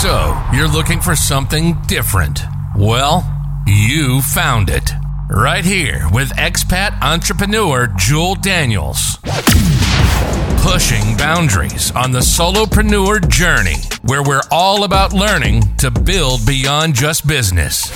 So, you're looking for something different. Well, you found it. Right here with expat entrepreneur Jewel Daniels. Pushing boundaries on the solopreneur journey, where we're all about learning to build beyond just business.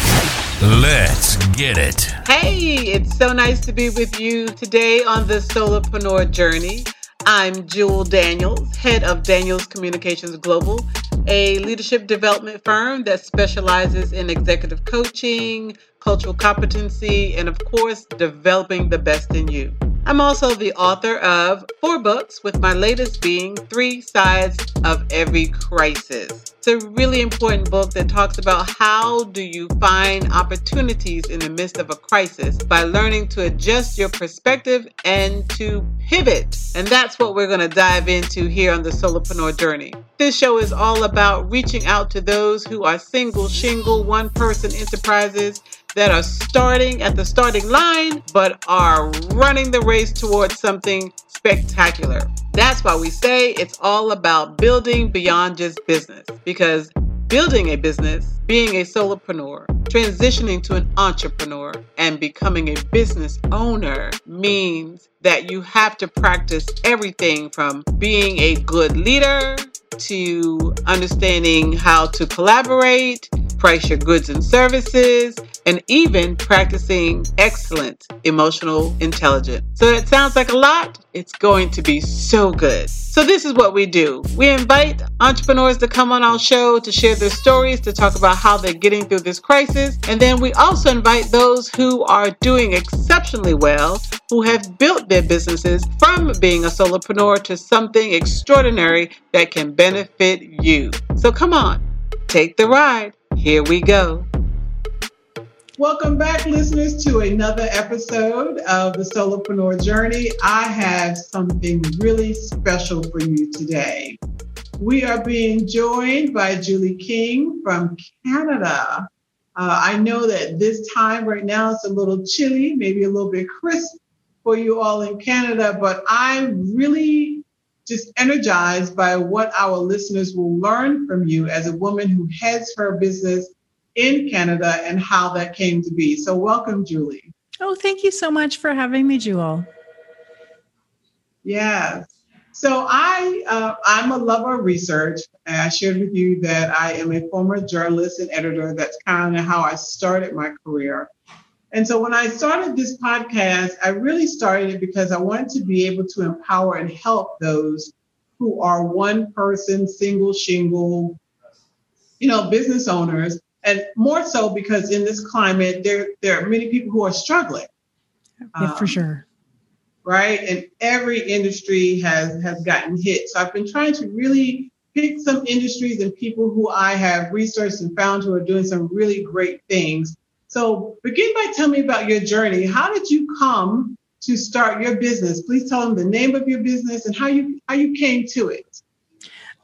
Let's get it. Hey, it's so nice to be with you today on the solopreneur journey. I'm Jewel Daniels, head of Daniels Communications Global, a leadership development firm that specializes in executive coaching, cultural competency, and of course, developing the best in you. I'm also the author of four books, with my latest being Three Sides of Every Crisis. It's a really important book that talks about how do you find opportunities in the midst of a crisis by learning to adjust your perspective and to pivot. And that's what we're going to dive into here on the Solopreneur Journey. This show is all about reaching out to those who are single, shingle, one person enterprises that are starting at the starting line but are running the race towards something spectacular. That's why we say it's all about building beyond just business because building a business, being a solopreneur, transitioning to an entrepreneur, and becoming a business owner means that you have to practice everything from being a good leader to understanding how to collaborate, price your goods and services, and even practicing excellent emotional intelligence. So that sounds like a lot. It's going to be so good. So, this is what we do we invite entrepreneurs to come on our show to share their stories, to talk about how they're getting through this crisis. And then we also invite those who are doing exceptionally well, who have built their businesses from being a solopreneur to something extraordinary that can benefit you. So, come on, take the ride. Here we go. Welcome back, listeners, to another episode of the Solopreneur Journey. I have something really special for you today. We are being joined by Julie King from Canada. Uh, I know that this time right now it's a little chilly, maybe a little bit crisp for you all in Canada, but I'm really just energized by what our listeners will learn from you as a woman who heads her business in Canada and how that came to be. So, welcome, Julie. Oh, thank you so much for having me, Jewel. Yes. So I uh, I'm a lover of research. I shared with you that I am a former journalist and editor. That's kind of how I started my career. And so when I started this podcast, I really started it because I wanted to be able to empower and help those who are one person, single shingle, you know, business owners. And more so because in this climate there there are many people who are struggling. Yeah, um, for sure. right? And every industry has has gotten hit. So i've been trying to really pick some industries and people who i have researched and found who are doing some really great things so begin by telling me about your journey how did you come to start your business please tell them the name of your business and how you how you came to it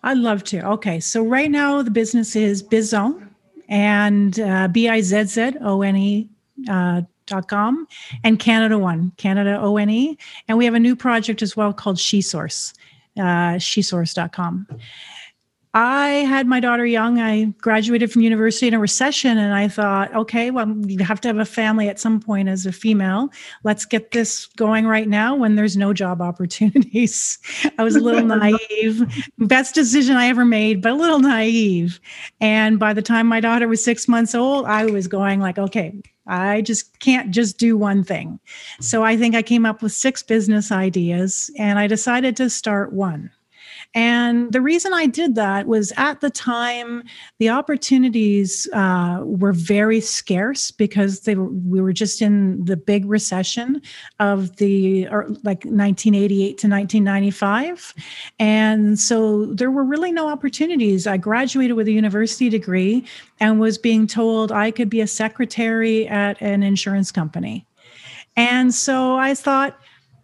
i'd love to okay so right now the business is bizzone and uh, B I Z Z O N E uh, dot com and Canada One, Canada O N E. And we have a new project as well called She Source, uh, shesource.com. I had my daughter young. I graduated from university in a recession, and I thought, okay, well, you have to have a family at some point as a female. Let's get this going right now when there's no job opportunities. I was a little naive. Best decision I ever made, but a little naive. And by the time my daughter was six months old, I was going like, okay, I just can't just do one thing. So I think I came up with six business ideas, and I decided to start one. And the reason I did that was at the time, the opportunities uh, were very scarce because they were, we were just in the big recession of the or like 1988 to 1995. And so there were really no opportunities. I graduated with a university degree and was being told I could be a secretary at an insurance company. And so I thought,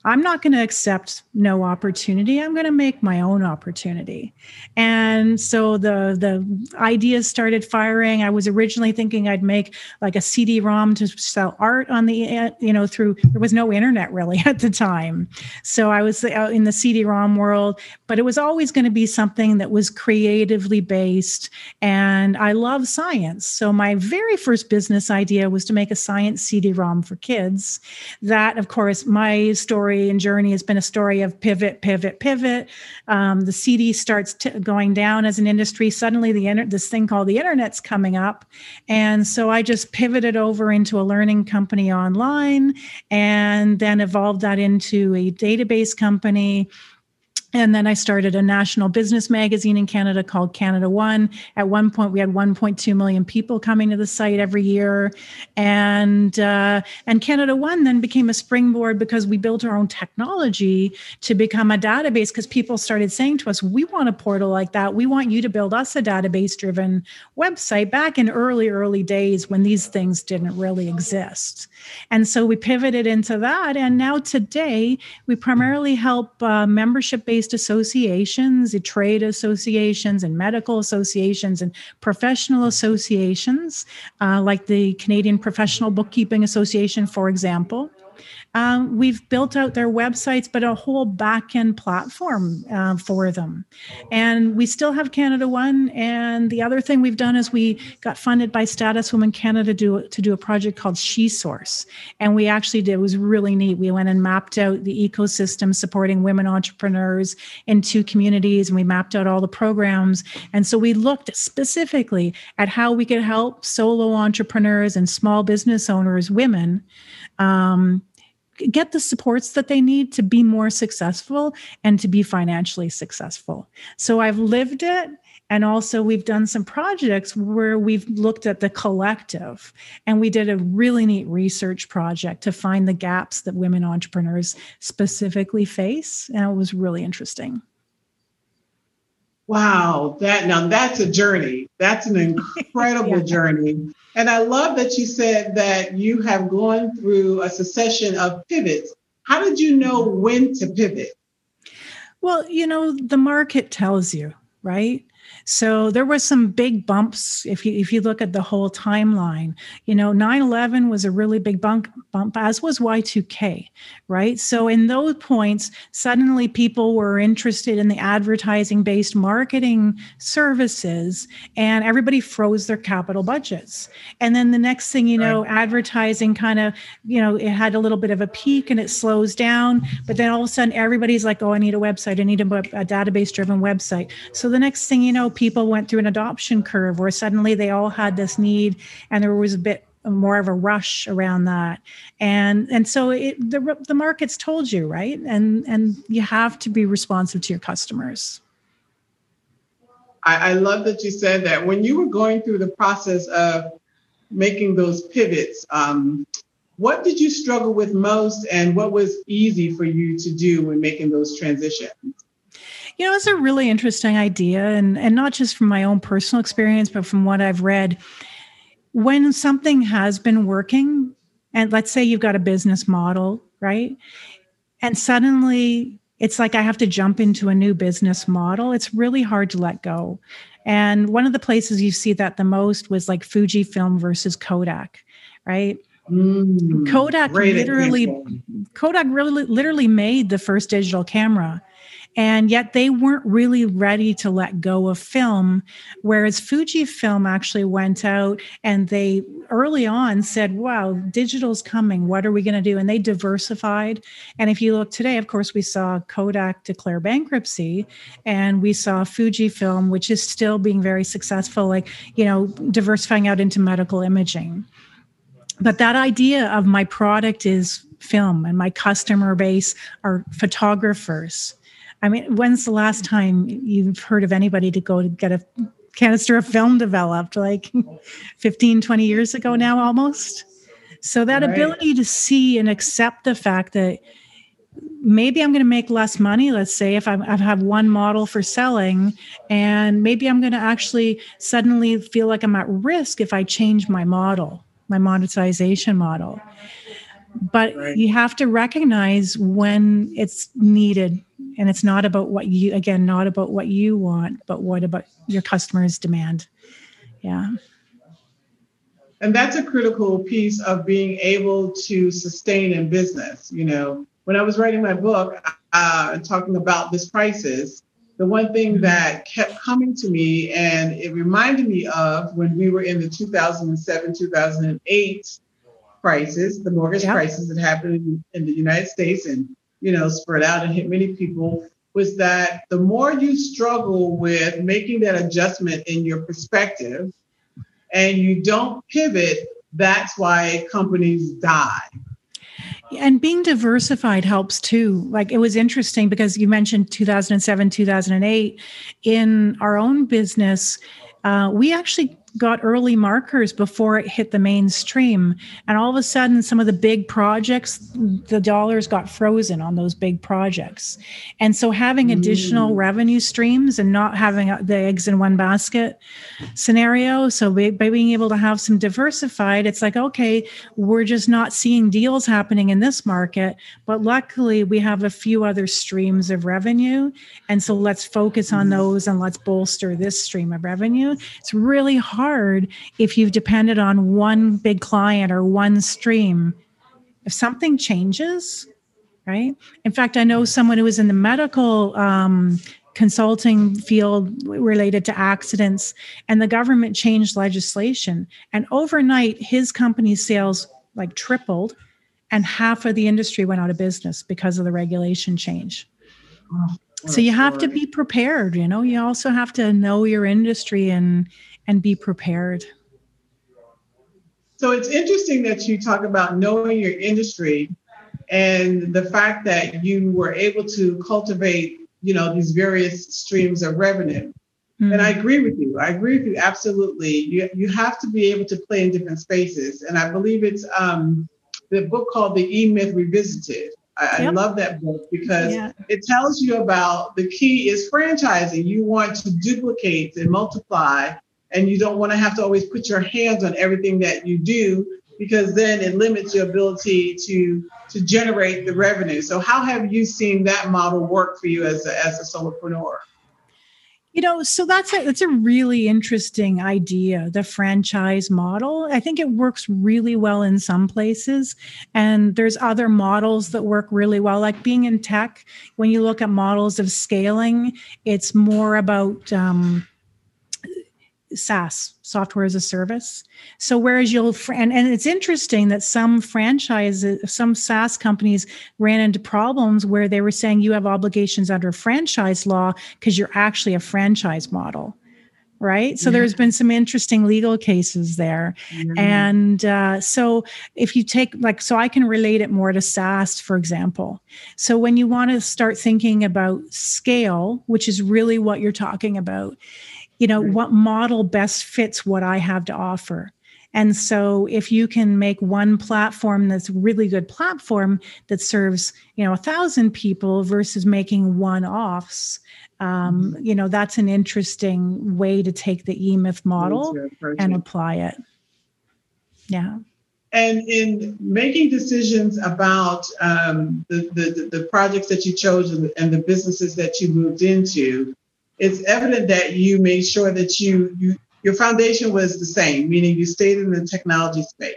I'm not going to accept no opportunity. I'm going to make my own opportunity. And so the the ideas started firing. I was originally thinking I'd make like a CD-ROM to sell art on the you know through there was no internet really at the time. So I was uh, in the CD-ROM world, but it was always going to be something that was creatively based and I love science. So my very first business idea was to make a science CD-ROM for kids. That of course my story and journey has been a story of pivot, pivot, pivot. Um, the CD starts t- going down as an industry. Suddenly, the inter- this thing called the internet's coming up, and so I just pivoted over into a learning company online, and then evolved that into a database company and then I started a national business magazine in Canada called Canada One. At one point, we had 1.2 million people coming to the site every year, and uh, and Canada One then became a springboard because we built our own technology to become a database. Because people started saying to us, "We want a portal like that. We want you to build us a database-driven website." Back in early early days when these things didn't really exist, and so we pivoted into that. And now today, we primarily help uh, membership-based based associations, trade associations, and medical associations, and professional associations, uh, like the Canadian Professional Bookkeeping Association, for example. Um, we've built out their websites, but a whole back end platform uh, for them. And we still have Canada One. And the other thing we've done is we got funded by Status Women Canada to, do a project called She Source. And we actually did, it was really neat. We went and mapped out the ecosystem supporting women entrepreneurs in two communities, and we mapped out all the programs. And so we looked specifically at how we could help solo entrepreneurs and small business owners, women. Um, get the supports that they need to be more successful and to be financially successful. So I've lived it. And also, we've done some projects where we've looked at the collective and we did a really neat research project to find the gaps that women entrepreneurs specifically face. And it was really interesting. Wow, that now that's a journey. That's an incredible yeah. journey. And I love that you said that you have gone through a succession of pivots. How did you know when to pivot? Well, you know, the market tells you, right? So there was some big bumps if you if you look at the whole timeline. You know, 9/11 was a really big bump bump as was Y2K, right? So in those points suddenly people were interested in the advertising based marketing services and everybody froze their capital budgets. And then the next thing you know, right. advertising kind of, you know, it had a little bit of a peak and it slows down, but then all of a sudden everybody's like, "Oh, I need a website. I need a, a database driven website." So the next thing you know, people went through an adoption curve where suddenly they all had this need and there was a bit more of a rush around that. And and so it the, the markets told you right? And and you have to be responsive to your customers. I, I love that you said that. When you were going through the process of making those pivots um, what did you struggle with most and what was easy for you to do when making those transitions you know, it's a really interesting idea, and and not just from my own personal experience, but from what I've read. When something has been working, and let's say you've got a business model, right, and suddenly it's like I have to jump into a new business model. It's really hard to let go. And one of the places you see that the most was like Fujifilm versus Kodak, right? Mm, Kodak literally example. Kodak really literally made the first digital camera and yet they weren't really ready to let go of film whereas fujifilm actually went out and they early on said wow digital's coming. What are we going to do? And they diversified. And if you look today of course we saw kodak declare bankruptcy and we saw fujifilm which is still being very successful like you know diversifying out into medical imaging. But that idea of my product is film and my customer base are photographers I mean, when's the last time you've heard of anybody to go to get a canister of film developed? Like 15, 20 years ago now, almost. So that right. ability to see and accept the fact that maybe I'm going to make less money. Let's say if I, I have one model for selling, and maybe I'm going to actually suddenly feel like I'm at risk if I change my model, my monetization model but right. you have to recognize when it's needed and it's not about what you again not about what you want but what about your customers demand yeah and that's a critical piece of being able to sustain in business you know when i was writing my book uh, talking about this crisis the one thing mm-hmm. that kept coming to me and it reminded me of when we were in the 2007 2008 crisis the mortgage yep. crisis that happened in, in the united states and you know spread out and hit many people was that the more you struggle with making that adjustment in your perspective and you don't pivot, that's why companies die. And being diversified helps too. Like it was interesting because you mentioned 2007, 2008. In our own business, uh, we actually got early markers before it hit the mainstream. And all of a sudden, some of the big projects, the dollars got frozen on those big projects. And so, having additional mm. revenue streams and not having the eggs in one basket scenario. So, by, by being able to have some diversified, it's like, okay, we're just not seeing deals happening in this market. But luckily, we have a few other streams of revenue. And so, let's focus on mm. those and let's bolster this stream of revenue. It's really hard hard if you've depended on one big client or one stream. If something changes, right? In fact, I know someone who was in the medical um, consulting field related to accidents, and the government changed legislation. And overnight, his company's sales like tripled, and half of the industry went out of business because of the regulation change. Oh, so you have to be prepared you know you also have to know your industry and and be prepared. So it's interesting that you talk about knowing your industry and the fact that you were able to cultivate, you know, these various streams of revenue. Mm-hmm. And I agree with you. I agree with you absolutely. You you have to be able to play in different spaces. And I believe it's um, the book called The E Myth Revisited. I, yep. I love that book because yeah. it tells you about the key is franchising. You want to duplicate and multiply and you don't want to have to always put your hands on everything that you do because then it limits your ability to to generate the revenue. So how have you seen that model work for you as a, as a solopreneur? You know, so that's a, that's a really interesting idea, the franchise model. I think it works really well in some places, and there's other models that work really well. Like being in tech, when you look at models of scaling, it's more about um, SaaS, software as a service. So whereas you'll and, and it's interesting that some franchises, some SaaS companies ran into problems where they were saying you have obligations under franchise law because you're actually a franchise model. Right. So yeah. there's been some interesting legal cases there. Yeah. And uh, so if you take, like, so I can relate it more to SaaS, for example. So when you want to start thinking about scale, which is really what you're talking about, you know, right. what model best fits what I have to offer. And so if you can make one platform that's really good platform that serves, you know, a thousand people versus making one offs, um, mm-hmm. you know, that's an interesting way to take the eMyth model and apply it. Yeah. And in making decisions about um, the, the, the projects that you chose and the businesses that you moved into, it's evident that you made sure that you you your foundation was the same, meaning you stayed in the technology space,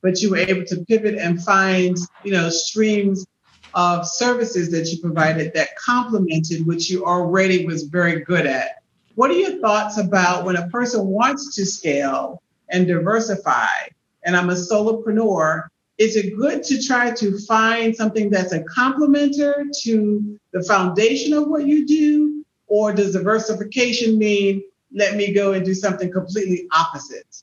but you were able to pivot and find you know streams of services that you provided that complemented what you already was very good at. What are your thoughts about when a person wants to scale and diversify? And I'm a solopreneur. Is it good to try to find something that's a complementer to the foundation of what you do? Or does diversification mean let me go and do something completely opposite?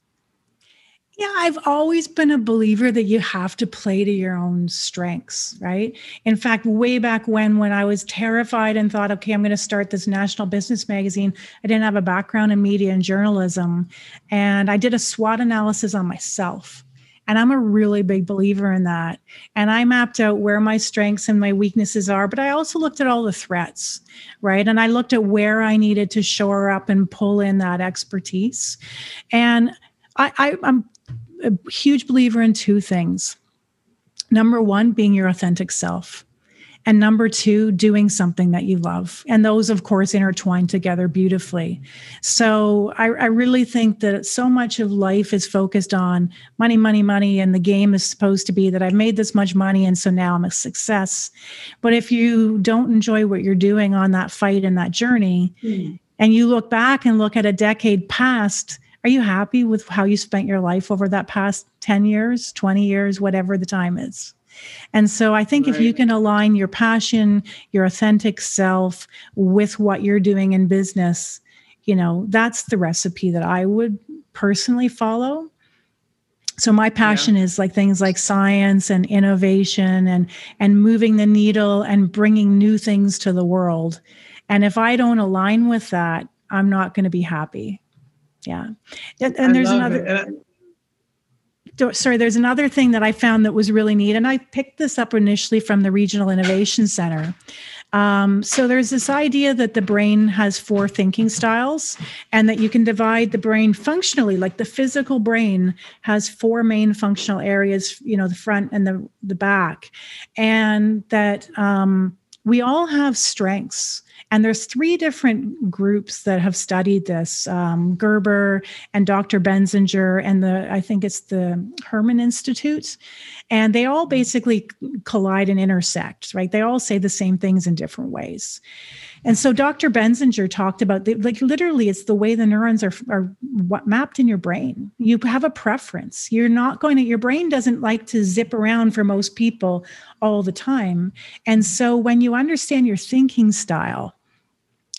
Yeah, I've always been a believer that you have to play to your own strengths, right? In fact, way back when when I was terrified and thought, okay, I'm going to start this national business magazine, I didn't have a background in media and journalism, and I did a SWOT analysis on myself. And I'm a really big believer in that. And I mapped out where my strengths and my weaknesses are, but I also looked at all the threats, right? And I looked at where I needed to shore up and pull in that expertise. And I, I, I'm a huge believer in two things. Number one, being your authentic self. And number two, doing something that you love. And those, of course, intertwine together beautifully. So I, I, really think that so much of life is focused on money, money, money. And the game is supposed to be that I've made this much money. And so now I'm a success. But if you don't enjoy what you're doing on that fight and that journey, mm. and you look back and look at a decade past, are you happy with how you spent your life over that past 10 years, 20 years, whatever the time is? And so I think right. if you can align your passion, your authentic self with what you're doing in business, you know, that's the recipe that I would personally follow. So my passion yeah. is like things like science and innovation and and moving the needle and bringing new things to the world. And if I don't align with that, I'm not going to be happy. Yeah. And, and there's another sorry, there's another thing that I found that was really neat, and I picked this up initially from the Regional Innovation Center. Um, so there's this idea that the brain has four thinking styles, and that you can divide the brain functionally, like the physical brain has four main functional areas, you know, the front and the the back, and that um, we all have strengths and there's three different groups that have studied this: um, Gerber and Dr. Benziger, and the I think it's the Herrmann Institute, and they all basically collide and intersect. Right? They all say the same things in different ways. And so Dr. Benziger talked about the, like literally it's the way the neurons are are mapped in your brain. You have a preference. You're not going to your brain doesn't like to zip around for most people all the time. And so when you understand your thinking style,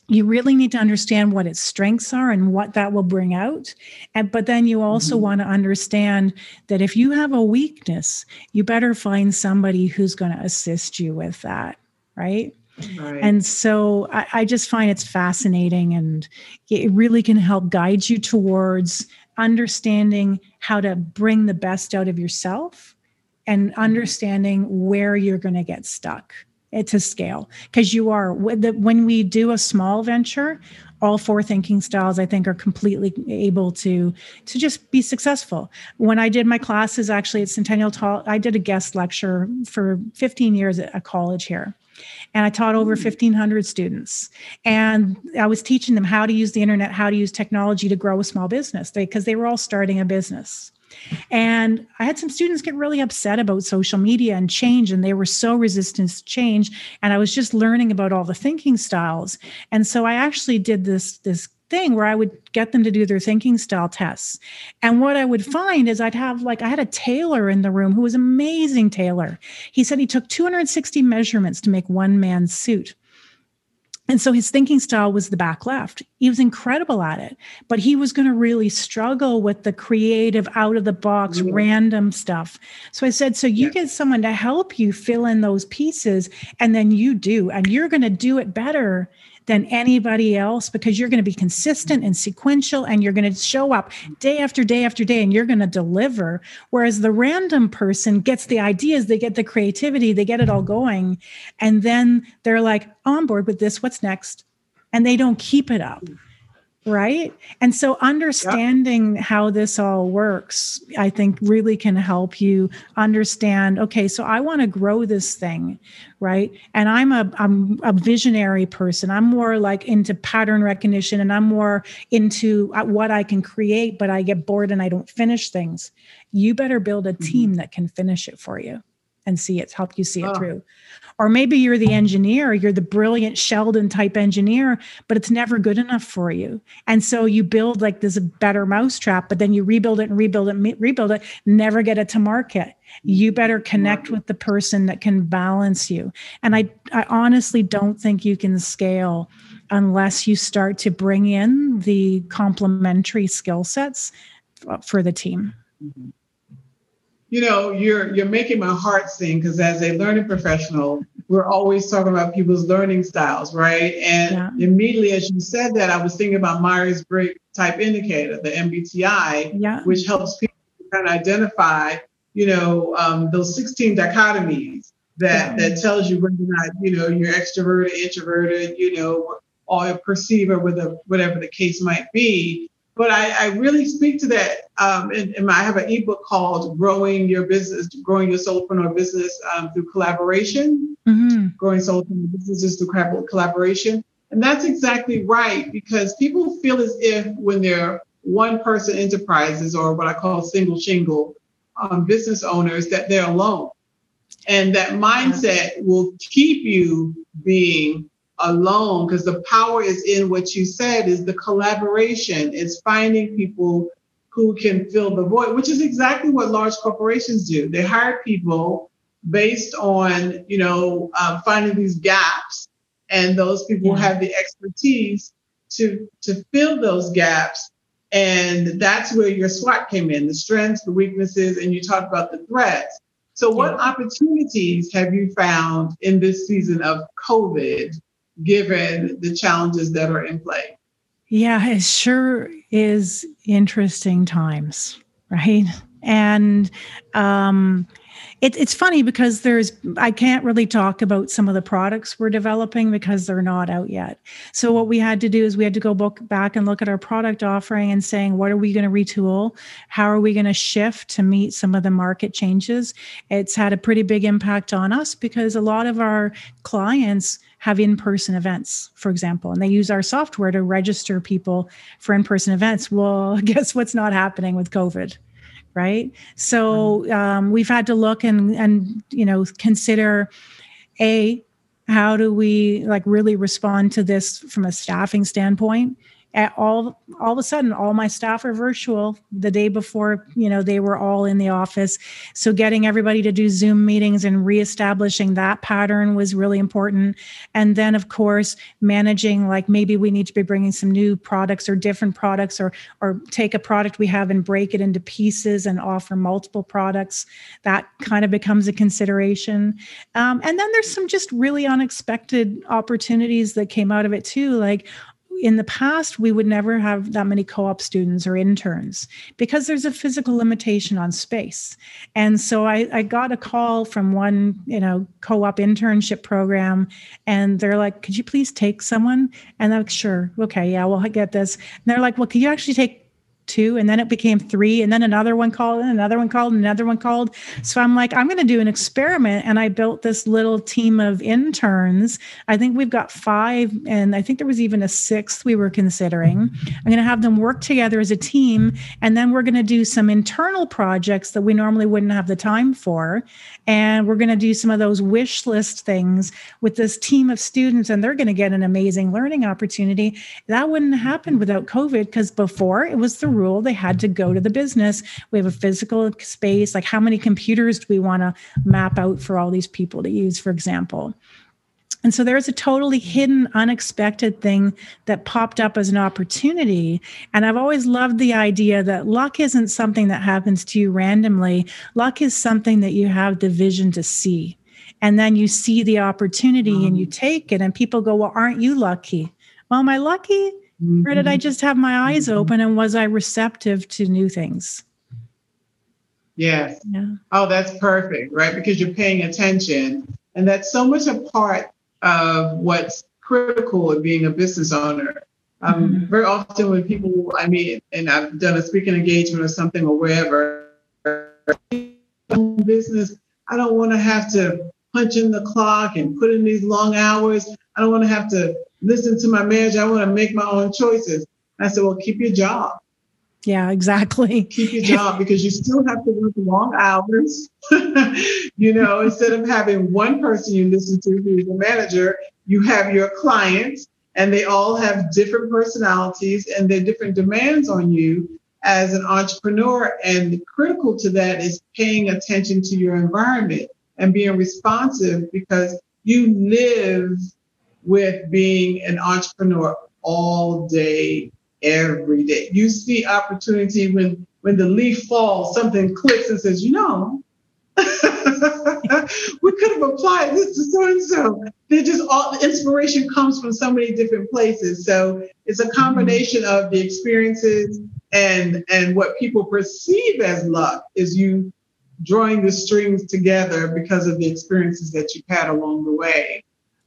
you really need to understand what its strengths are and what that will bring out and but then you also mm-hmm. want to understand that if you have a weakness you better find somebody who's going to assist you with that right Right. And so I, I, just find it's fascinating and it really can help guide you towards understanding how to bring the best out of yourself and mm-hmm. understanding where you're going to get stuck to scale because you are when we do a small venture all four thinking styles i think are completely able to to just be successful when i did my classes actually at centennial Tall, i did a guest lecture for 15 years at a college here and I taught over 1,500 hmm. students. And I was teaching them how to use the internet, how to use technology to grow a small business because they, they were all starting a business. And I had some students get really upset about social media and change, and they were so resistant to change. And I was just learning about all the thinking styles. And so I actually did this this thing where I would get them to do their thinking style tests. And what I would mm-hmm. find is I'd have like I had a tailor in the room who was amazing tailor. He said he took 260 measurements to make one man's suit. And so his thinking style was the back left. He was incredible at it, but he was going to really struggle with the creative, out of the box, mm-hmm. random stuff. So I said, So you yeah. get someone to help you fill in those pieces, and then you do, and you're going to do it better than anybody else because you're going to be consistent and sequential and you're going to show up day after day after day and you're going to deliver. Whereas the random person gets the ideas, they get the creativity, they get it all going. And then they're like, on board with this, what's next? And they don't keep it up right and so understanding yep. how this all works i think really can help you understand okay so i want to grow this thing right and i'm a i'm a visionary person i'm more like into pattern recognition and i'm more into uh, what i can create but i get bored and i don't finish things you better build a mm-hmm. team mm-hmm. that can finish it for you and see it help you see it oh. through or maybe you're the engineer, you're the brilliant Sheldon type engineer, but it's never good enough for you. And so you build like this better mousetrap, but then you rebuild it and rebuild it, rebuild it, never get it to market. You better connect with the person that can balance you. And I, I honestly don't think you can scale unless you start to bring in the complementary skill sets for the team. Mm-hmm you know, you're you're making my heart sing because as a learning professional, we're always talking about people's learning styles, right? And yeah. immediately as you said that, I was thinking about Myers-Briggs type indicator, the MBTI, yeah. which helps people kind of identify, you know, um, those 16 dichotomies that yeah. that tells you whether or not, you know, you're extroverted, introverted, you know, or a perceiver, with a, whatever the case might be. But I, I really speak to that. Um, and, and, I have an ebook called "Growing Your Business, Growing Your Solopreneur Business um, Through Collaboration." Mm-hmm. Growing solopreneur businesses through collaboration, and that's exactly right because people feel as if when they're one-person enterprises or what I call single shingle um, business owners that they're alone, and that mindset will keep you being alone because the power is in what you said is the collaboration it's finding people who can fill the void which is exactly what large corporations do they hire people based on you know uh, finding these gaps and those people yeah. have the expertise to to fill those gaps and that's where your SWOT came in the strengths the weaknesses and you talked about the threats so what yeah. opportunities have you found in this season of covid given the challenges that are in play. Yeah, it sure is interesting times, right? And um, it, it's funny because there's I can't really talk about some of the products we're developing because they're not out yet. So what we had to do is we had to go back and look at our product offering and saying what are we going to retool? How are we going to shift to meet some of the market changes? It's had a pretty big impact on us because a lot of our clients have in-person events for example and they use our software to register people for in-person events well guess what's not happening with covid right? So um, we've had to look and and you know consider a how do we like really respond to this from a staffing standpoint all all of a sudden all my staff are virtual the day before you know they were all in the office. So getting everybody to do zoom meetings and reestablishing that pattern was really important. And then of course managing like maybe we need to be bringing some new products or different products or or take a product we have and break it into pieces and offer multiple products. That kind of becomes a consideration. Um, and then there's some just really unexpected opportunities that came out of it too like in the past we would never have that many co-op students or interns because there's a physical limitation on space. And so I, I, got a call from one you know co-op internship program and they're like could you please take someone? And i'm like sure okay yeah we'll get this. And they're like well could you actually take two and then it became three and then another one called and another one called and another one called. So i'm like i'm going to do an experiment and i built this little team of interns. I think we've got five and i think there was even a sixth we were considering. I'm going to have them work together as a team and then we're going to do some internal projects that we normally wouldn't have the time for. And we're going to do some of those wish list things with this team of students and they're going to get an amazing learning opportunity. That wouldn't happen without covid because before it was the Mm-hmm. rule they had to go to the business we have a physical space like how many computers do we want to map out for all these people to use for example and so there's a totally hidden, unexpected thing that popped up as an opportunity. And I've always loved the idea that luck isn't something that happens to you randomly. Luck is something that you have the vision to see. And then you see the opportunity and you mm-hmm. take it, and people go, Well, aren't you lucky? Well, am I lucky? Mm-hmm. Or did I just have my eyes mm-hmm. open and was I receptive to new things? Yes. Yeah. Oh, that's perfect, right? Because you're paying attention. And that's so much a part of what's critical in being a business owner. Um, mm-hmm. Very often, when people, I mean, and I've done a speaking engagement or something or wherever, business, I don't want to have to punch in the clock and put in these long hours. I don't want to have to listen to my manager. I want to make my own choices. I said, well, keep your job. Yeah, exactly. Keep your job because you still have to work long hours. you know, instead of having one person you listen to who's a manager, you have your clients and they all have different personalities and their different demands on you as an entrepreneur. And critical to that is paying attention to your environment and being responsive because you live with being an entrepreneur all day, every day. You see opportunity when when the leaf falls, something clicks and says, you know, we could have applied this to so and so. They just all the inspiration comes from so many different places. So it's a combination of the experiences and and what people perceive as luck is you drawing the strings together because of the experiences that you've had along the way.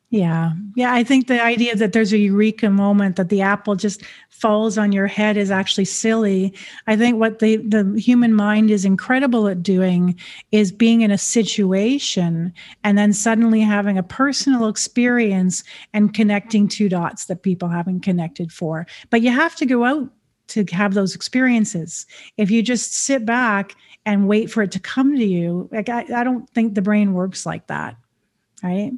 Yeah. Yeah. I think the idea that there's a eureka moment that the apple just falls on your head is actually silly. I think what the, the human mind is incredible at doing is being in a situation and then suddenly having a personal experience and connecting two dots that people haven't connected for. But you have to go out to have those experiences. If you just sit back and wait for it to come to you, like I, I don't think the brain works like that. Right.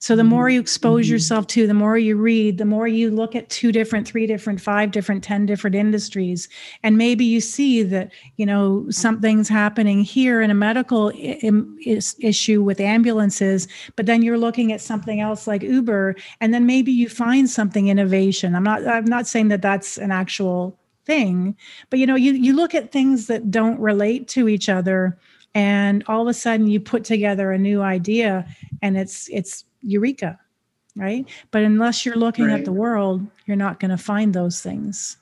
So the more mm-hmm. you expose mm-hmm. yourself to, the more you read, the more you look at two different, three different, five different, 10 different industries. And maybe you see that, you know, something's happening here in a medical issue with ambulances, but then you're looking at something else like Uber, and then maybe you find something innovation. I'm not, I'm not saying that that's an actual thing, but you know, you, you look at things that don't relate to each other and all of a sudden you put together a new idea and it's it's eureka right? But unless you're looking right. at the world you're not going to find those things.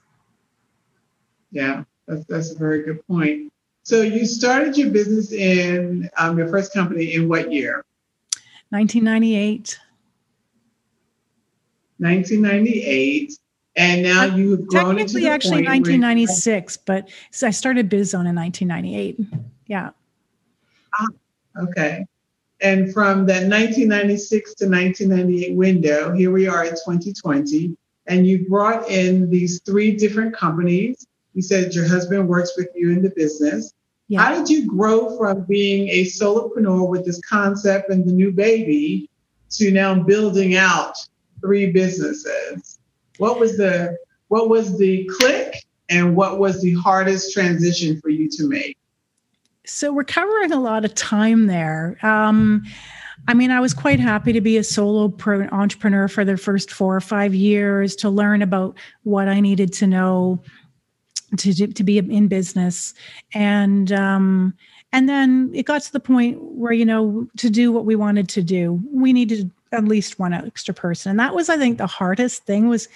Yeah that's, that's a very good point. So you started your business in um, your first company in what year? 1998 1998 and now uh, you've grown technically actually 1996 but so i started bizzone in 1998 yeah. Ah, okay and from that 1996 to 1998 window, here we are in 2020, and you brought in these three different companies. You said your husband works with you in the business. Yeah. How did you grow from being a solopreneur with this concept and the new baby to now building out three businesses? What was the what was the click and what was the hardest transition for you to make? So we're covering a lot of time there. Um, I mean, I was quite happy to be a solo entrepreneur for the first four or five years to learn about what I needed to know to to be in business, and um, and then it got to the point where you know to do what we wanted to do, we needed at least one extra person, and that was, I think, the hardest thing was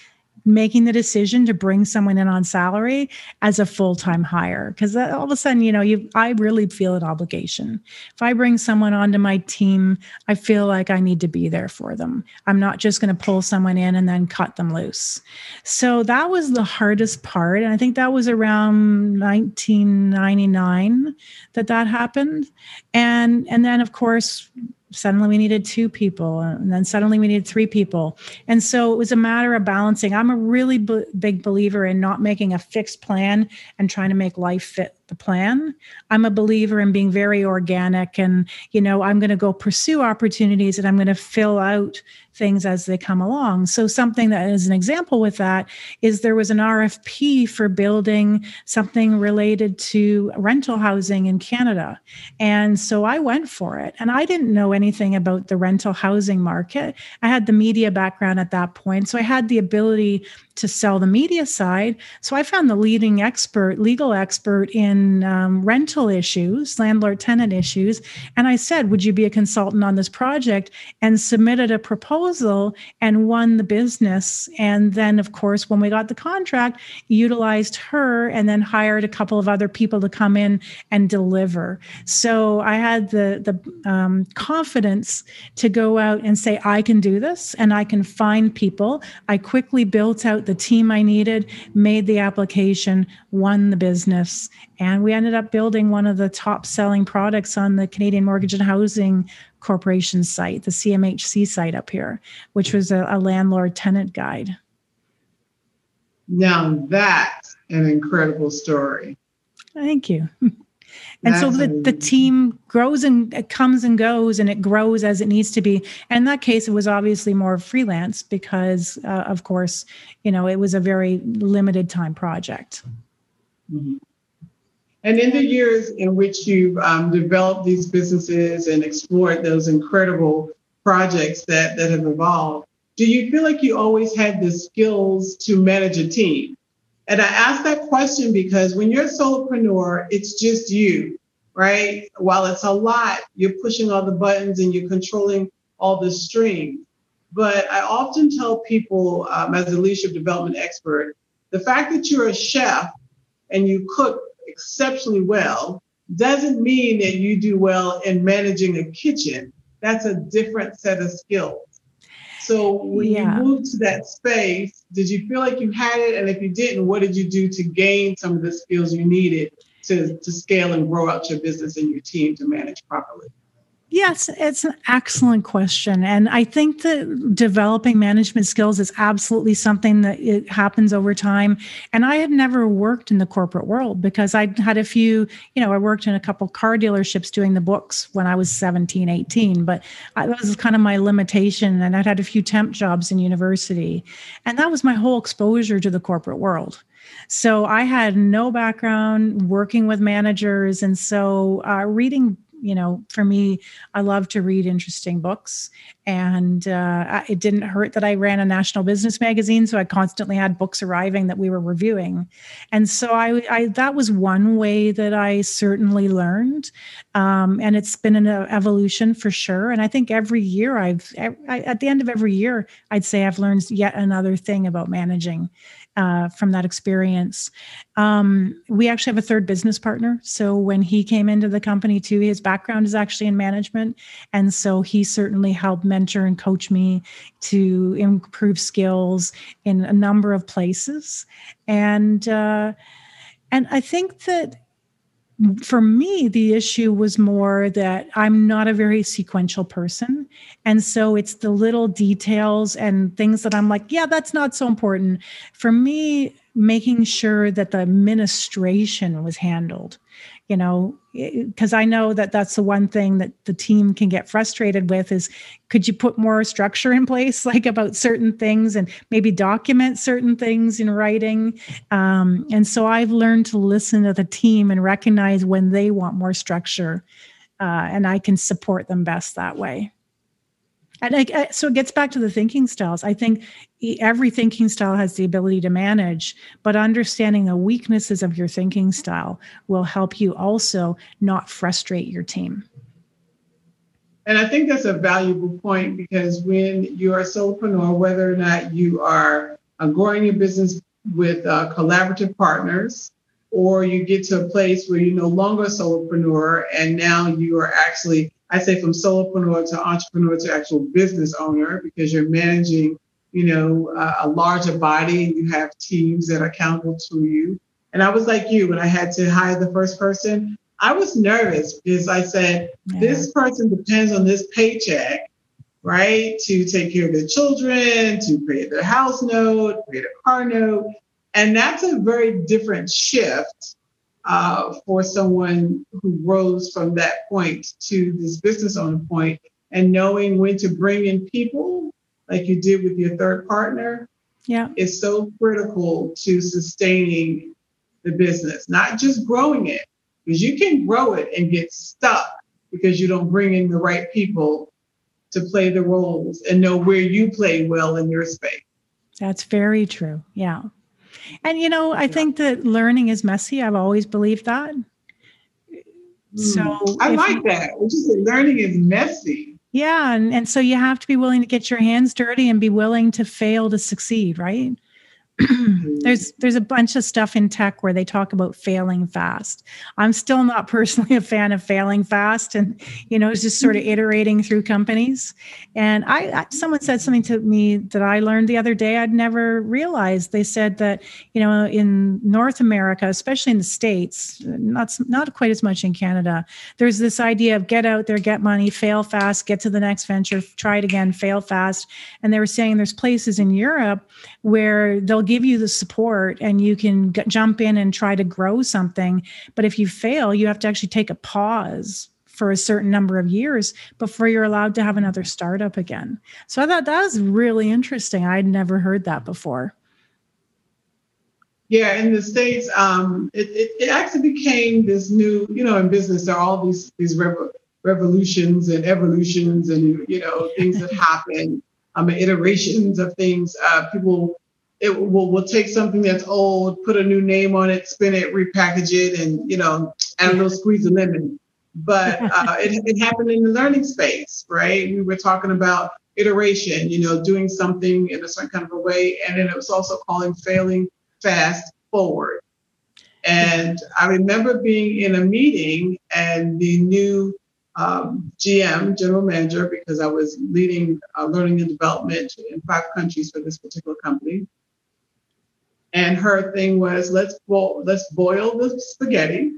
making the decision to bring someone in on salary as a full-time hire. Because uh, all of a sudden you know you i really feel an obligation. If i bring someone onto my team i feel like i need to be there for them. I'm not just going to pull someone in and then cut them loose. So that was the hardest part and i think that was around 1999 that that happened. And and then of course suddenly we needed two people and then suddenly we needed three people. And so it was a matter of balancing. I'm a really b- big believer in not making a fixed plan and trying to make life fit the plan i'm a believer in being very organic and you know i'm going to go pursue opportunities and i'm going to fill out things as they come along. So, something that is an example with that is there was an RFP for building something related to rental housing in Canada. And so I went for it. And I didn't know anything about the rental housing market. I had the media background at that point. So I had the ability to sell the media side. So I found the leading expert, legal expert in um, rental issues, landlord tenant issues. And I said, Would you be a consultant on this project? And submitted a proposal and won the business. And then, of course, when we got the contract, utilized her and then hired a couple of other people to come in and deliver. So I had the, the um, confidence to go out and say, I can do this and I can find people. I quickly built out the team I needed, made the application, won the business, and we ended up building one of the top selling products on the Canadian Mortgage and Housing Corporation site, the CMHC site up here, which was a, a landlord tenant guide. Now that's an incredible story. Thank you. and so the, the team grows and it comes and goes and it grows as it needs to be. And in that case it was obviously more freelance because uh, of course you know it was a very limited time project. Mm-hmm. and in the years in which you've um, developed these businesses and explored those incredible projects that that have evolved do you feel like you always had the skills to manage a team and I ask that question because when you're a solopreneur, it's just you, right? While it's a lot, you're pushing all the buttons and you're controlling all the strings. But I often tell people, um, as a leadership development expert, the fact that you're a chef and you cook exceptionally well doesn't mean that you do well in managing a kitchen. That's a different set of skills. So when yeah. you moved to that space, did you feel like you had it? And if you didn't, what did you do to gain some of the skills you needed to, to scale and grow out your business and your team to manage properly? Yes, it's an excellent question. And I think that developing management skills is absolutely something that it happens over time. And I had never worked in the corporate world because I had a few, you know, I worked in a couple car dealerships doing the books when I was 17, 18, but I, that was kind of my limitation. And I'd had a few temp jobs in university. And that was my whole exposure to the corporate world. So I had no background working with managers. And so uh, reading you know, for me, I love to read interesting books. And uh, it didn't hurt that I ran a national business magazine. So I constantly had books arriving that we were reviewing. And so I, I that was one way that I certainly learned. Um, and it's been an evolution for sure. And I think every year I've, I, at the end of every year, I'd say I've learned yet another thing about managing uh, from that experience. Um, we actually have a third business partner. So when he came into the company too, his background is actually in management. And so he certainly helped mentor and coach me to improve skills in a number of places. And, uh, and I think that for me, the issue was more that I'm not a very sequential person. And so it's the little details and things that I'm like, yeah, that's not so important. For me, making sure that the administration was handled you know because i know that that's the one thing that the team can get frustrated with is could you put more structure in place like about certain things and maybe document certain things in writing? Um, and so i've learned to listen to the team and recognize when they want more structure uh, and i can support them best that way and I, so it gets back to the thinking styles. I think every thinking style has the ability to manage, but understanding the weaknesses of your thinking style will help you also not frustrate your team. And I think that's a valuable point because when you're a solopreneur, whether or not you are uh, growing your business with uh, collaborative partners, or you get to a place where you're no longer a solopreneur and now you are actually I say from solopreneur to entrepreneur to actual business owner because you're managing, you know, a, a larger body and you have teams that are accountable to you. And I was like you when I had to hire the first person. I was nervous because I said, yeah. this person depends on this paycheck, right? To take care of their children, to pay their house note, pay their car note. And that's a very different shift uh, for someone who rose from that point to this business owner point and knowing when to bring in people like you did with your third partner yeah. is so critical to sustaining the business not just growing it because you can grow it and get stuck because you don't bring in the right people to play the roles and know where you play well in your space. That's very true. Yeah and you know, I yeah. think that learning is messy. I've always believed that. So mm. I like you, that. Just learning is messy. Yeah, and, and so you have to be willing to get your hands dirty and be willing to fail to succeed, right? there's there's a bunch of stuff in tech where they talk about failing fast. I'm still not personally a fan of failing fast, and you know, it's just sort of iterating through companies. And I, I, someone said something to me that I learned the other day. I'd never realized. They said that you know in North America, especially in the states, not not quite as much in Canada. There's this idea of get out there, get money, fail fast, get to the next venture, try it again, fail fast. And they were saying there's places in Europe where they'll give you the support and you can g- jump in and try to grow something. But if you fail, you have to actually take a pause for a certain number of years before you're allowed to have another startup again. So I thought that was really interesting. I'd never heard that before. Yeah, in the states, um, it, it, it, actually became this new, you know, in business there are all these these rev- revolutions and evolutions and you know things that happen, um, iterations of things. Uh, people it will will take something that's old, put a new name on it, spin it, repackage it, and you know, add a little squeeze of lemon. But uh, it, it happened in the learning space, right? We were talking about iteration, you know, doing something in a certain kind of a way, and then it was also calling failing fast forward. And I remember being in a meeting, and the new um, GM, general manager, because I was leading uh, learning and development in five countries for this particular company. And her thing was, let's boil, let's boil the spaghetti,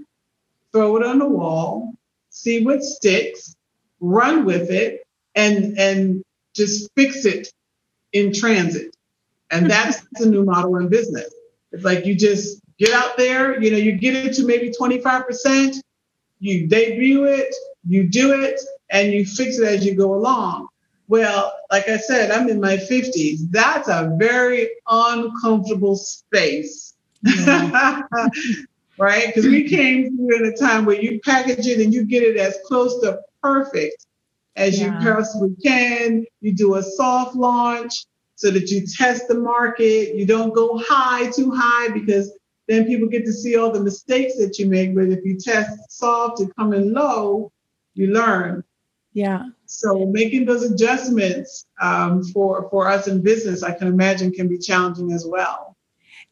throw it on the wall, see what sticks, run with it, and and just fix it in transit. And that's the new model in business. It's like you just get out there, you know, you get it to maybe 25%, you debut it, you do it, and you fix it as you go along. Well, like I said, I'm in my 50s. That's a very uncomfortable space. Yeah. right? Because we came through in a time where you package it and you get it as close to perfect as yeah. you possibly can. You do a soft launch so that you test the market. You don't go high too high because then people get to see all the mistakes that you make. But if you test soft and come in low, you learn. Yeah. So making those adjustments um, for for us in business, I can imagine, can be challenging as well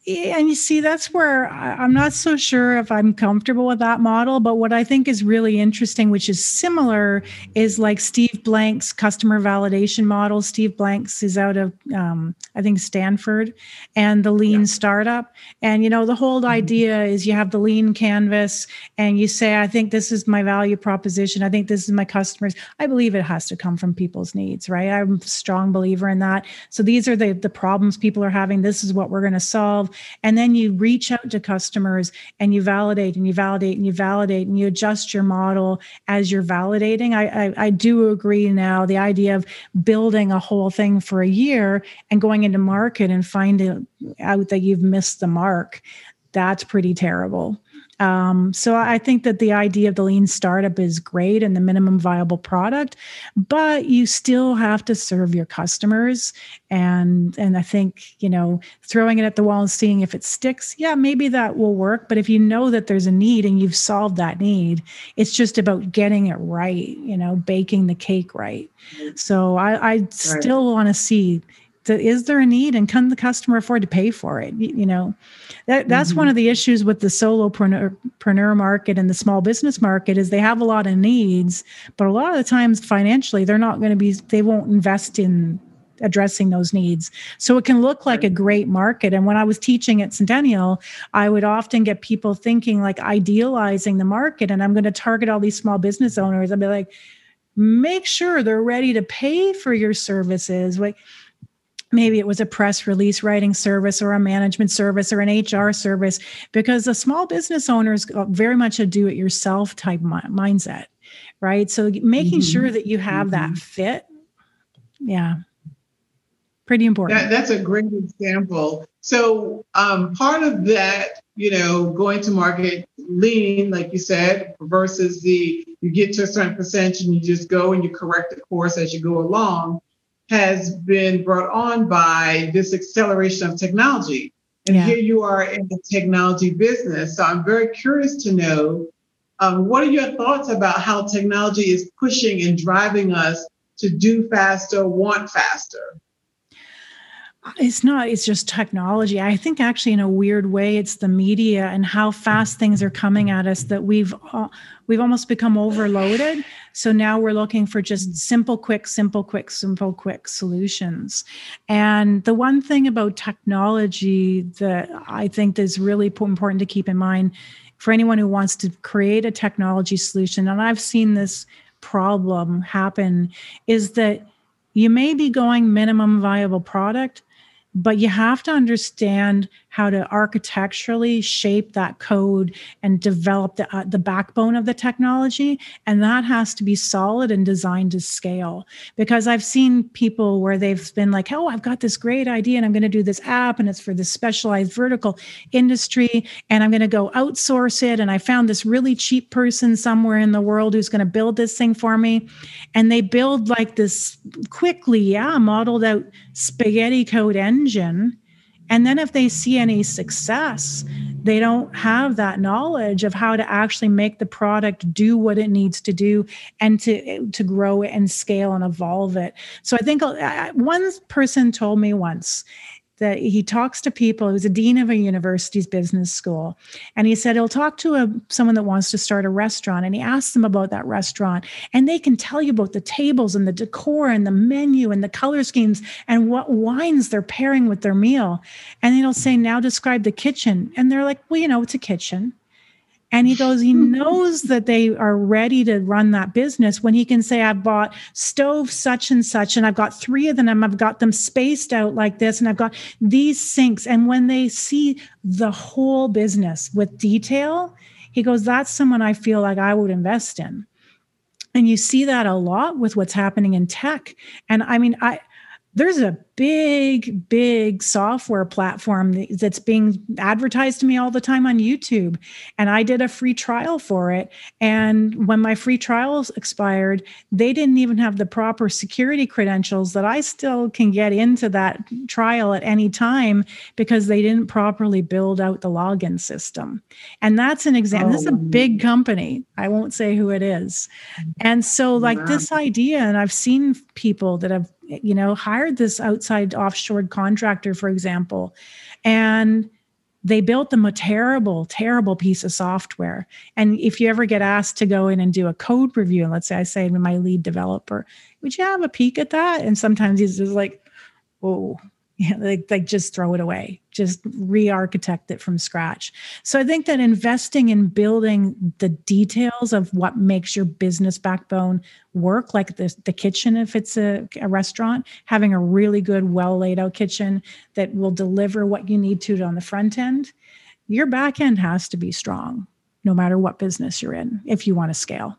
and you see that's where i'm not so sure if i'm comfortable with that model but what i think is really interesting which is similar is like steve blank's customer validation model. Steve blanks is out of um, i think stanford and the lean yeah. startup. And you know the whole mm-hmm. idea is you have the lean canvas and you say i think this is my value proposition. I think this is my customers. I believe it has to come from people's needs right? I'm a strong believer in that. So these are the the problems people are having. This is what we're going to solve and then you reach out to customers and you validate and you validate and you validate and you adjust your model as you're validating. I, I, I do agree now the idea of building a whole thing for a year and going into market and finding out that you've missed the mark. That's pretty terrible. Um, so I think that the idea of the lean startup is great and the minimum viable product, but you still have to serve your customers. And and I think you know throwing it at the wall and seeing if it sticks, yeah, maybe that will work. But if you know that there's a need and you've solved that need, it's just about getting it right. You know, baking the cake right. So I, I still want to see is there a need and can the customer afford to pay for it? You, you know that that's mm-hmm. one of the issues with the solopreneur market and the small business market is they have a lot of needs but a lot of the times financially they're not going to be they won't invest in addressing those needs. So it can look like a great market. And when i was teaching at centennial i would often get people thinking like idealizing the market and i'm going to target all these small business owners. I'd be like make sure they're ready to pay for your services. Like maybe it was a press release writing service or a management service or an HR service, because a small business owner is very much a do it yourself type mindset, right? So making mm-hmm. sure that you have mm-hmm. that fit. Yeah. Pretty important. That, that's a great example. So um, part of that, you know, going to market lean, like you said, versus the you get to a certain percentage and you just go and you correct the course as you go along has been brought on by this acceleration of technology. And yeah. here you are in the technology business. So I'm very curious to know um, what are your thoughts about how technology is pushing and driving us to do faster, want faster? It's not it's just technology. I think actually in a weird way it's the media and how fast things are coming at us that we've uh, we've almost become overloaded. So now we're looking for just simple quick simple quick simple quick solutions. And the one thing about technology that i think is really important to keep in mind for anyone who wants to create a technology solution and i've seen this problem happen is that you may be going minimum viable product but you have to understand how to architecturally shape that code and develop the, uh, the backbone of the technology. And that has to be solid and designed to scale. Because i've seen people where they've been like oh i've got this great idea and i'm going to do this app and it's for this specialized vertical industry and i'm going to go outsource it. And i found this really cheap person somewhere in the world who's going to build this thing for me. And they build like this quickly yeah modeled out spaghetti code engine and then if they see any success, they don't have that knowledge of how to actually make the product do what it needs to do and to to grow it and scale and evolve it. So I think uh, one person told me once that he talks to people. He was a dean of a university's business school. And he said he'll talk to a, someone that wants to start a restaurant and he asks them about that restaurant. And they can tell you about the tables and the decor and the menu and the color schemes and what wines they're pairing with their meal. And then he'll say, Now describe the kitchen. And they're like, Well, you know, it's a kitchen. And he goes, he hmm. knows that they are ready to run that business when he can say, I've bought stove such and such, and I've got three of them. I've got them spaced out like this, and I've got these sinks. And when they see the whole business with detail, he goes, That's someone I feel like I would invest in. And you see that a lot with what's happening in tech. And I mean, I, there's a big, big software platform that's being advertised to me all the time on YouTube. And I did a free trial for it. And when my free trials expired, they didn't even have the proper security credentials that I still can get into that trial at any time because they didn't properly build out the login system. And that's an example. Oh. This is a oh. big oh. company. I won't say who it is. And so, like, wow. this idea, and I've seen people that have you know, hired this outside offshore contractor, for example, and they built them a terrible, terrible piece of software. And if you ever get asked to go in and do a code review, and let's say I say to my lead developer, would you have a peek at that? And sometimes he's just like, oh, yeah, like, like just throw it away. Just re-architect it from scratch. So i think that investing in building the details of what makes your business backbone work like the, the kitchen if it's a, a restaurant having a really good well laid out kitchen that will deliver what you need to on the front end your back end has to be strong no matter what business you're in if you want to scale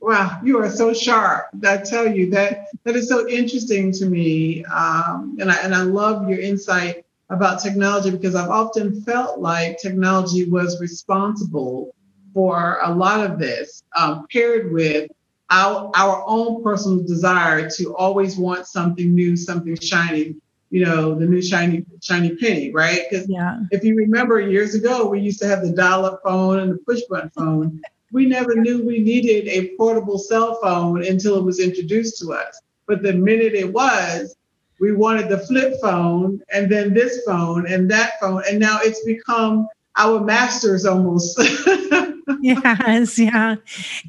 Wow, you are so sharp. I tell you that that is so interesting to me, um, and I and I love your insight about technology because I've often felt like technology was responsible for a lot of this, um, paired with our our own personal desire to always want something new, something shiny. You know, the new shiny shiny penny, right? Because yeah. if you remember years ago, we used to have the dial-up phone and the push button phone we never knew we needed a portable cell phone until it was introduced to us. But the minute it was, we wanted the flip phone and then this phone and that phone. And now it's become our masters almost. yes, yeah.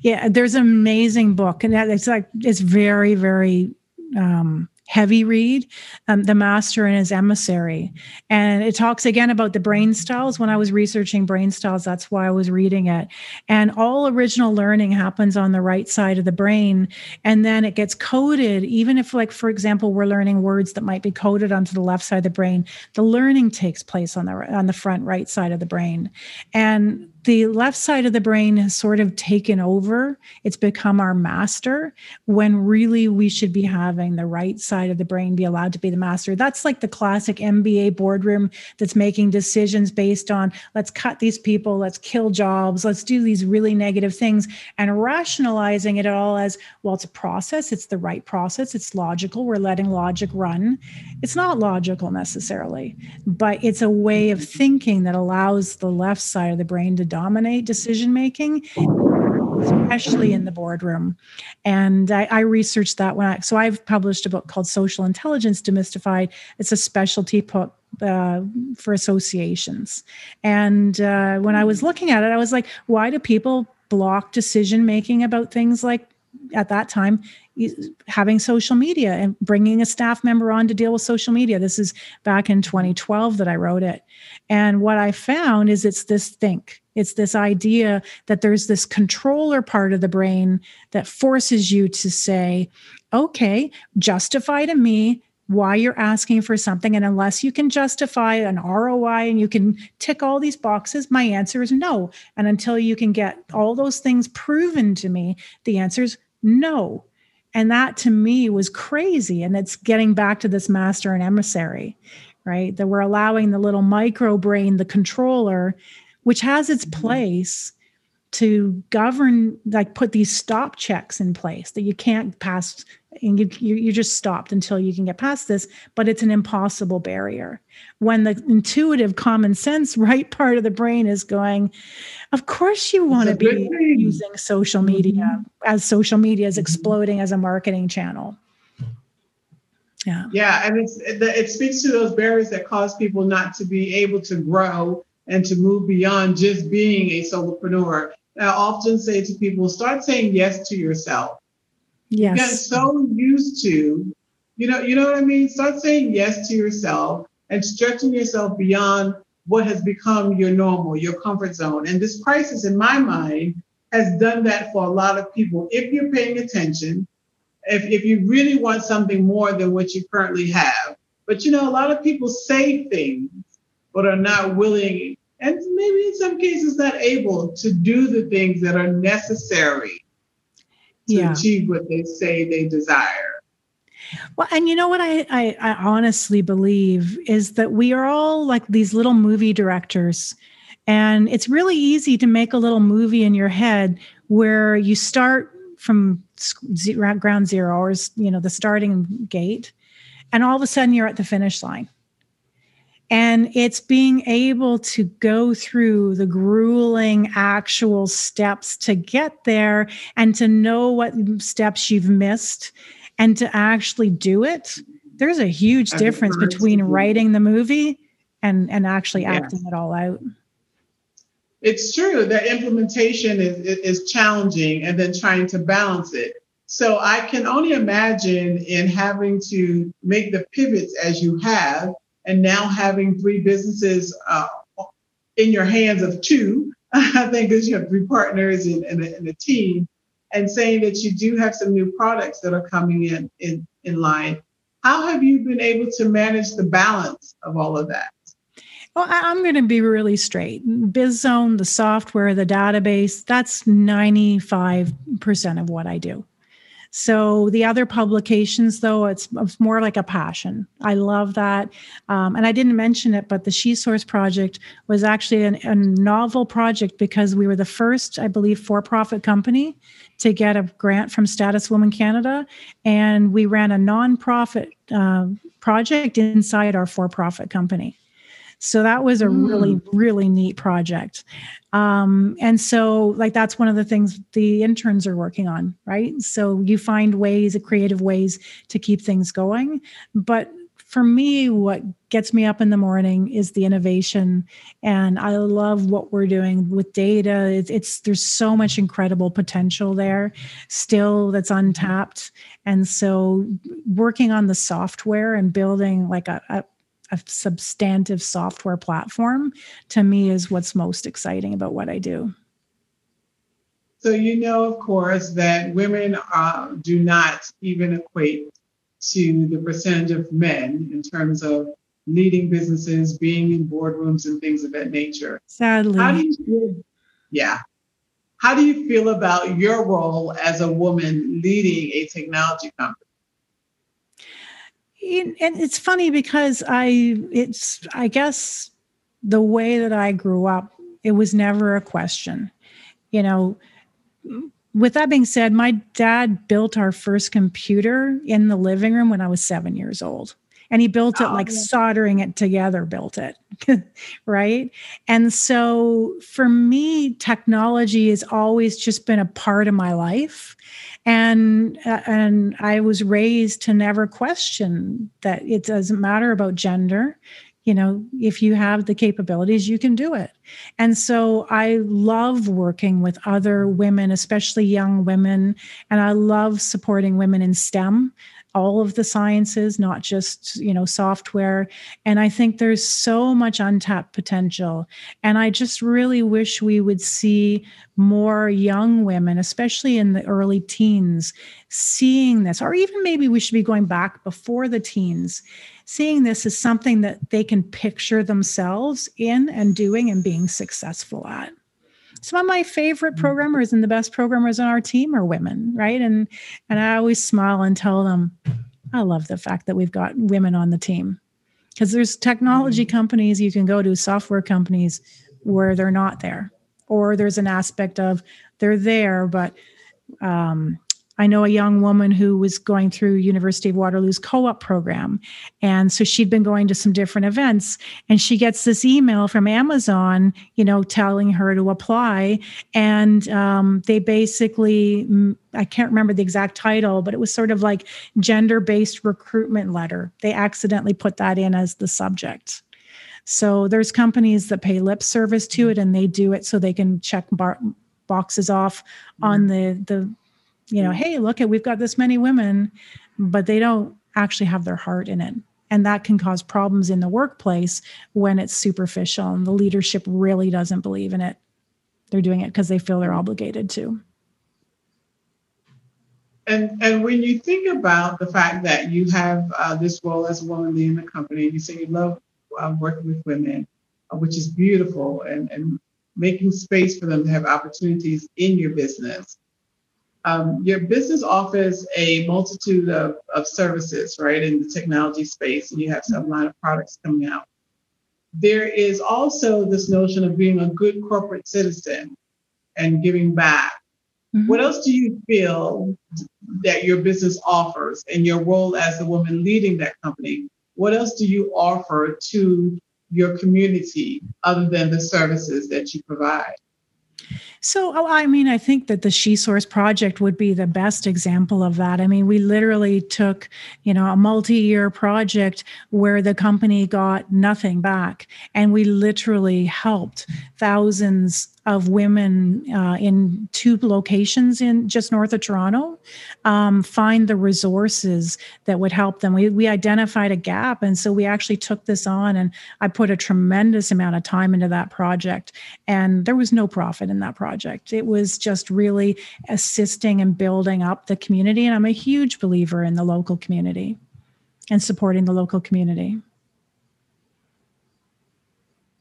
Yeah. There's an amazing book. And that it's like it's very, very um heavy read, um, The Master and His Emissary. And it talks again about the brain styles. When I was researching brain styles, that's why I was reading it. And all original learning happens on the right side of the brain. And then it gets coded, even if, like, for example, we're learning words that might be coded onto the left side of the brain, the learning takes place on the on the front right side of the brain. And the left side of the brain has sort of taken over. It's become our master when really we should be having the right side of the brain be allowed to be the master. That's like the classic MBA boardroom that's making decisions based on let's cut these people, let's kill jobs, let's do these really negative things, and rationalizing it all as well, it's a process, it's the right process, it's logical, we're letting logic run. It's not logical necessarily, but it's a way of thinking that allows the left side of the brain to dominate decision making especially in the boardroom. And I, I, researched that when i so i've published a book called social intelligence demystified. It's a specialty book uh, for associations. And uh, when i was looking at it i was like why do people block decision making about things like at that time having social media and bringing a staff member on to deal with social media. This is back in 2012 that I wrote it. And what I found is it's this think, it's this idea that there's this controller part of the brain that forces you to say, okay, justify to me why you're asking for something. And unless you can justify an ROI and you can tick all these boxes, my answer is no. And until you can get all those things proven to me, the answer is no. And that to me was crazy. And it's getting back to this master and emissary, right? That we're allowing the little micro brain, the controller, which has its mm-hmm. place to govern, like put these stop checks in place that you can't pass and you, you you just stopped until you can get past this but it's an impossible barrier when the intuitive common sense right part of the brain is going of course you want to be using social media mm-hmm. as social media is mm-hmm. exploding as a marketing channel Yeah. Yeah. And it's, it speaks to those barriers that cause people not to be able to grow and to move beyond just being a solopreneur. I often say to people, start saying yes to yourself. Yes. You get so used to, you know, you know what I mean? Start saying yes to yourself and stretching yourself beyond what has become your normal, your comfort zone. And this crisis, in my mind, has done that for a lot of people. If you're paying attention, if, if you really want something more than what you currently have. But you know, a lot of people say things, but are not willing, and maybe in some cases not able to do the things that are necessary to yeah. achieve what they say they desire. Well, and you know what I, I, I honestly believe is that we are all like these little movie directors. And it's really easy to make a little movie in your head where you start from ground zero or you know the starting gate and all of a sudden you're at the finish line and it's being able to go through the grueling actual steps to get there and to know what steps you've missed and to actually do it. There's a huge difference between writing the movie and and actually acting it all out. It's true that implementation is, is challenging and then trying to balance it. So i can only imagine in having to make the pivots as you have and now having three businesses uh, in your hands of two i think because you have three partners and, and, a, and a team and saying that you do have some new products that are coming in in, in line. How have you been able to manage the balance of all of that? Well, I'm going to be really straight. BizZone, the software, the database, that's 95% of what I do. So the other publications, though, it's, it's more like a passion. I love that. Um, and I didn't mention it, but the She Source project was actually an, a novel project because we were the first, I believe, for profit company to get a grant from Status Woman Canada. And we ran a nonprofit uh, project inside our for profit company. So that was a mm. really, really neat project. Um, and so, like, that's one of the things the interns are working on, right? So you find ways, creative ways to keep things going. But for me, what gets me up in the morning is the innovation, and I love what we're doing with data. It's, it's there's so much incredible potential there, still that's untapped, and so working on the software and building like a, a a substantive software platform to me is what's most exciting about what I do. So, you know, of course, that women uh, do not even equate to the percentage of men in terms of leading businesses, being in boardrooms, and things of that nature. Sadly. How do you feel? Yeah. How do you feel about your role as a woman leading a technology company? And it's funny because I, it's, I guess the way that I grew up, it was never a question. You know, with that being said, my dad built our first computer in the living room when I was seven years old. And he built it oh, like yeah. soldering it together, built it. right. And so for me, technology has always just been a part of my life. And uh, and I was raised to never question that it doesn't matter about gender. You know if you have the capabilities you can do it. And so i love working with other women especially young women. And i love supporting women in stem all of the sciences not just you know software. And i think there's so much untapped potential. And i just really wish we would see more young women especially in the early teens seeing this or even maybe we should be going back before the teens seeing this as something that they can picture themselves in and doing and being successful at some of my favorite programmers and the best programmers on our team are women right and and i always smile and tell them i love the fact that we've got women on the team because there's technology mm-hmm. companies you can go to software companies where they're not there or there's an aspect of they're there but um, I know a young woman who was going through University of Waterloo's co-op program. And so she'd been going to some different events and she gets this email from Amazon, you know, telling her to apply. And um, they basically, mm, I can't remember the exact title, but it was sort of like gender-based recruitment letter. They accidentally put that in as the subject. So there's companies that pay lip service to it and they do it so they can check bar- boxes off on the the you know, hey, look at we've got this many women, but they don't actually have their heart in it. And that can cause problems in the workplace when it's superficial and the leadership really doesn't believe in it. They're doing it because they feel they're obligated to. And and when you think about the fact that you have uh, this role as a woman leading the company, and you say you love uh, working with women, uh, which is beautiful, and and making space for them to have opportunities in your business. Um, your business offers a multitude of, of services, right, in the technology space, and you have some line of products coming out. There is also this notion of being a good corporate citizen and giving back. Mm-hmm. What else do you feel that your business offers in your role as the woman leading that company? What else do you offer to your community other than the services that you provide? So, oh, I mean, I think that the She Source project would be the best example of that. I mean, we literally took, you know, a multi year project where the company got nothing back. And we literally helped thousands of women uh, in two locations in just north of Toronto um, find the resources that would help them. We, we identified a gap. And so we actually took this on, and I put a tremendous amount of time into that project. And there was no profit in that project. It was just really assisting and building up the community. And I'm a huge believer in the local community and supporting the local community.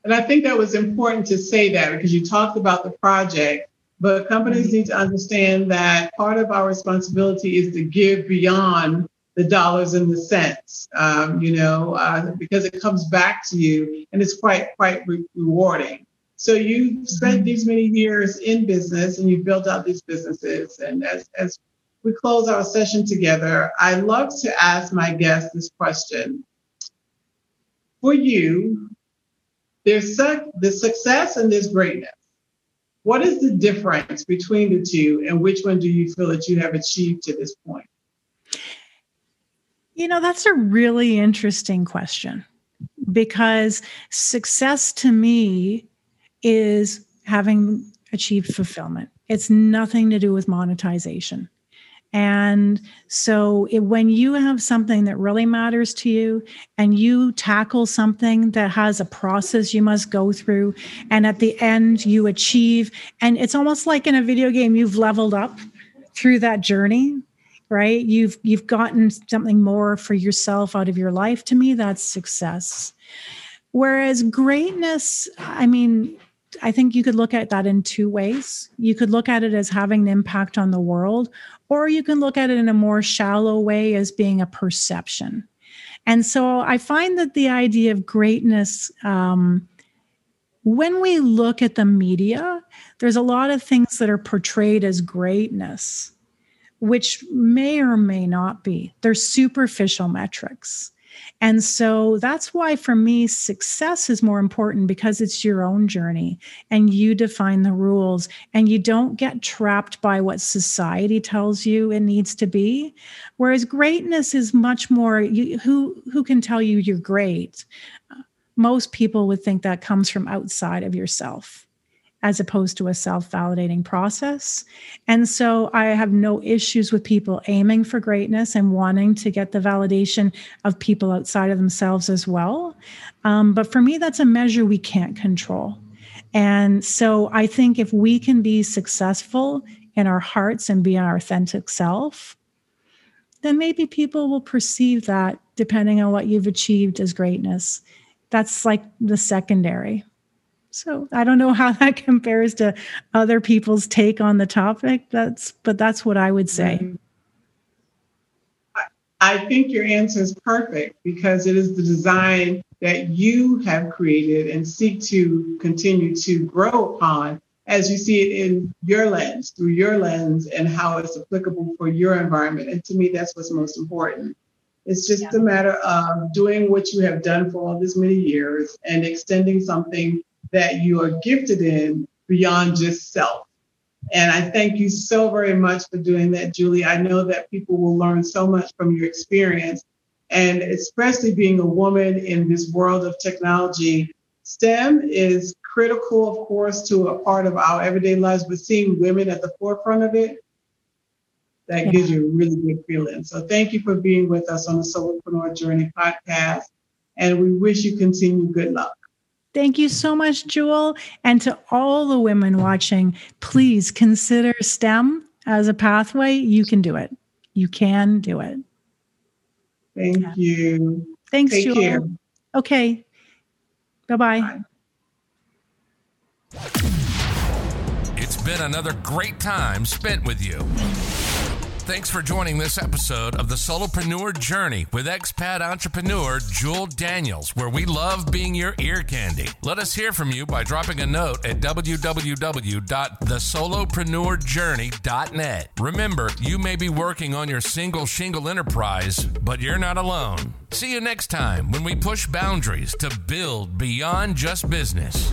And I think that was important to say that because you talked about the project, but companies mm-hmm. need to understand that part of our responsibility is to give beyond the dollars and the cents, um, you know, uh, because it comes back to you and it's quite, quite re- rewarding. So you've spent mm-hmm. these many years in business and you've built out these businesses. And as, as we close our session together, I love to ask my guests this question. For you, there's the success and there's greatness. What is the difference between the two, and which one do you feel that you have achieved to this point? You know, that's a really interesting question because success to me is having achieved fulfillment. It's nothing to do with monetization. And so, it, when you have something that really matters to you and you tackle something that has a process you must go through, and at the end you achieve, and it's almost like in a video game, you've leveled up through that journey right? You've you've gotten something more for yourself out of your life. To me that's success. Whereas greatness i mean I think you could look at that in two ways. You could look at it as having an impact on the world, or you can look at it in a more shallow way as being a perception. And so I find that the idea of greatness, um, when we look at the media, there's a lot of things that are portrayed as greatness, which may or may not be. They're superficial metrics. And so that's why for me, success is more important because it's your own journey and you define the rules and you don't get trapped by what society tells you it needs to be. Whereas greatness is much more you, who, who can tell you you're great? Most people would think that comes from outside of yourself as opposed to a self validating process. And so I have no issues with people aiming for greatness and wanting to get the validation of people outside of themselves as well. Um, but for me, that's a measure we can't control. And so I think if we can be successful in our hearts and be our authentic self, then maybe people will perceive that depending on what you've achieved as greatness. That's like the secondary. So I don't know how that compares to other people's take on the topic. That's but that's what I would say. I think your answer is perfect because it is the design that you have created and seek to continue to grow upon as you see it in your lens, through your lens, and how it's applicable for your environment. And to me, that's what's most important. It's just yeah. a matter of doing what you have done for all this many years and extending something that you are gifted in beyond just self. And I thank you so very much for doing that, Julie. I know that people will learn so much from your experience. And especially being a woman in this world of technology, STEM is critical, of course, to a part of our everyday lives, but seeing women at the forefront of it, that yeah. gives you a really good feeling. So thank you for being with us on the Solopreneur Journey podcast. And we wish you continued good luck. Thank you so much, Jewel. And to all the women watching, please consider STEM as a pathway. You can do it. You can do it. Thank yeah. you. Thanks, Take Jewel. Care. Okay. Bye-bye. Bye. It's been another great time spent with you. Thanks for joining this episode of the Solopreneur Journey with expat entrepreneur Jewel Daniels, where we love being your ear candy. Let us hear from you by dropping a note at www.thesolopreneurjourney.net. Remember, you may be working on your single shingle enterprise, but you're not alone. See you next time when we push boundaries to build beyond just business.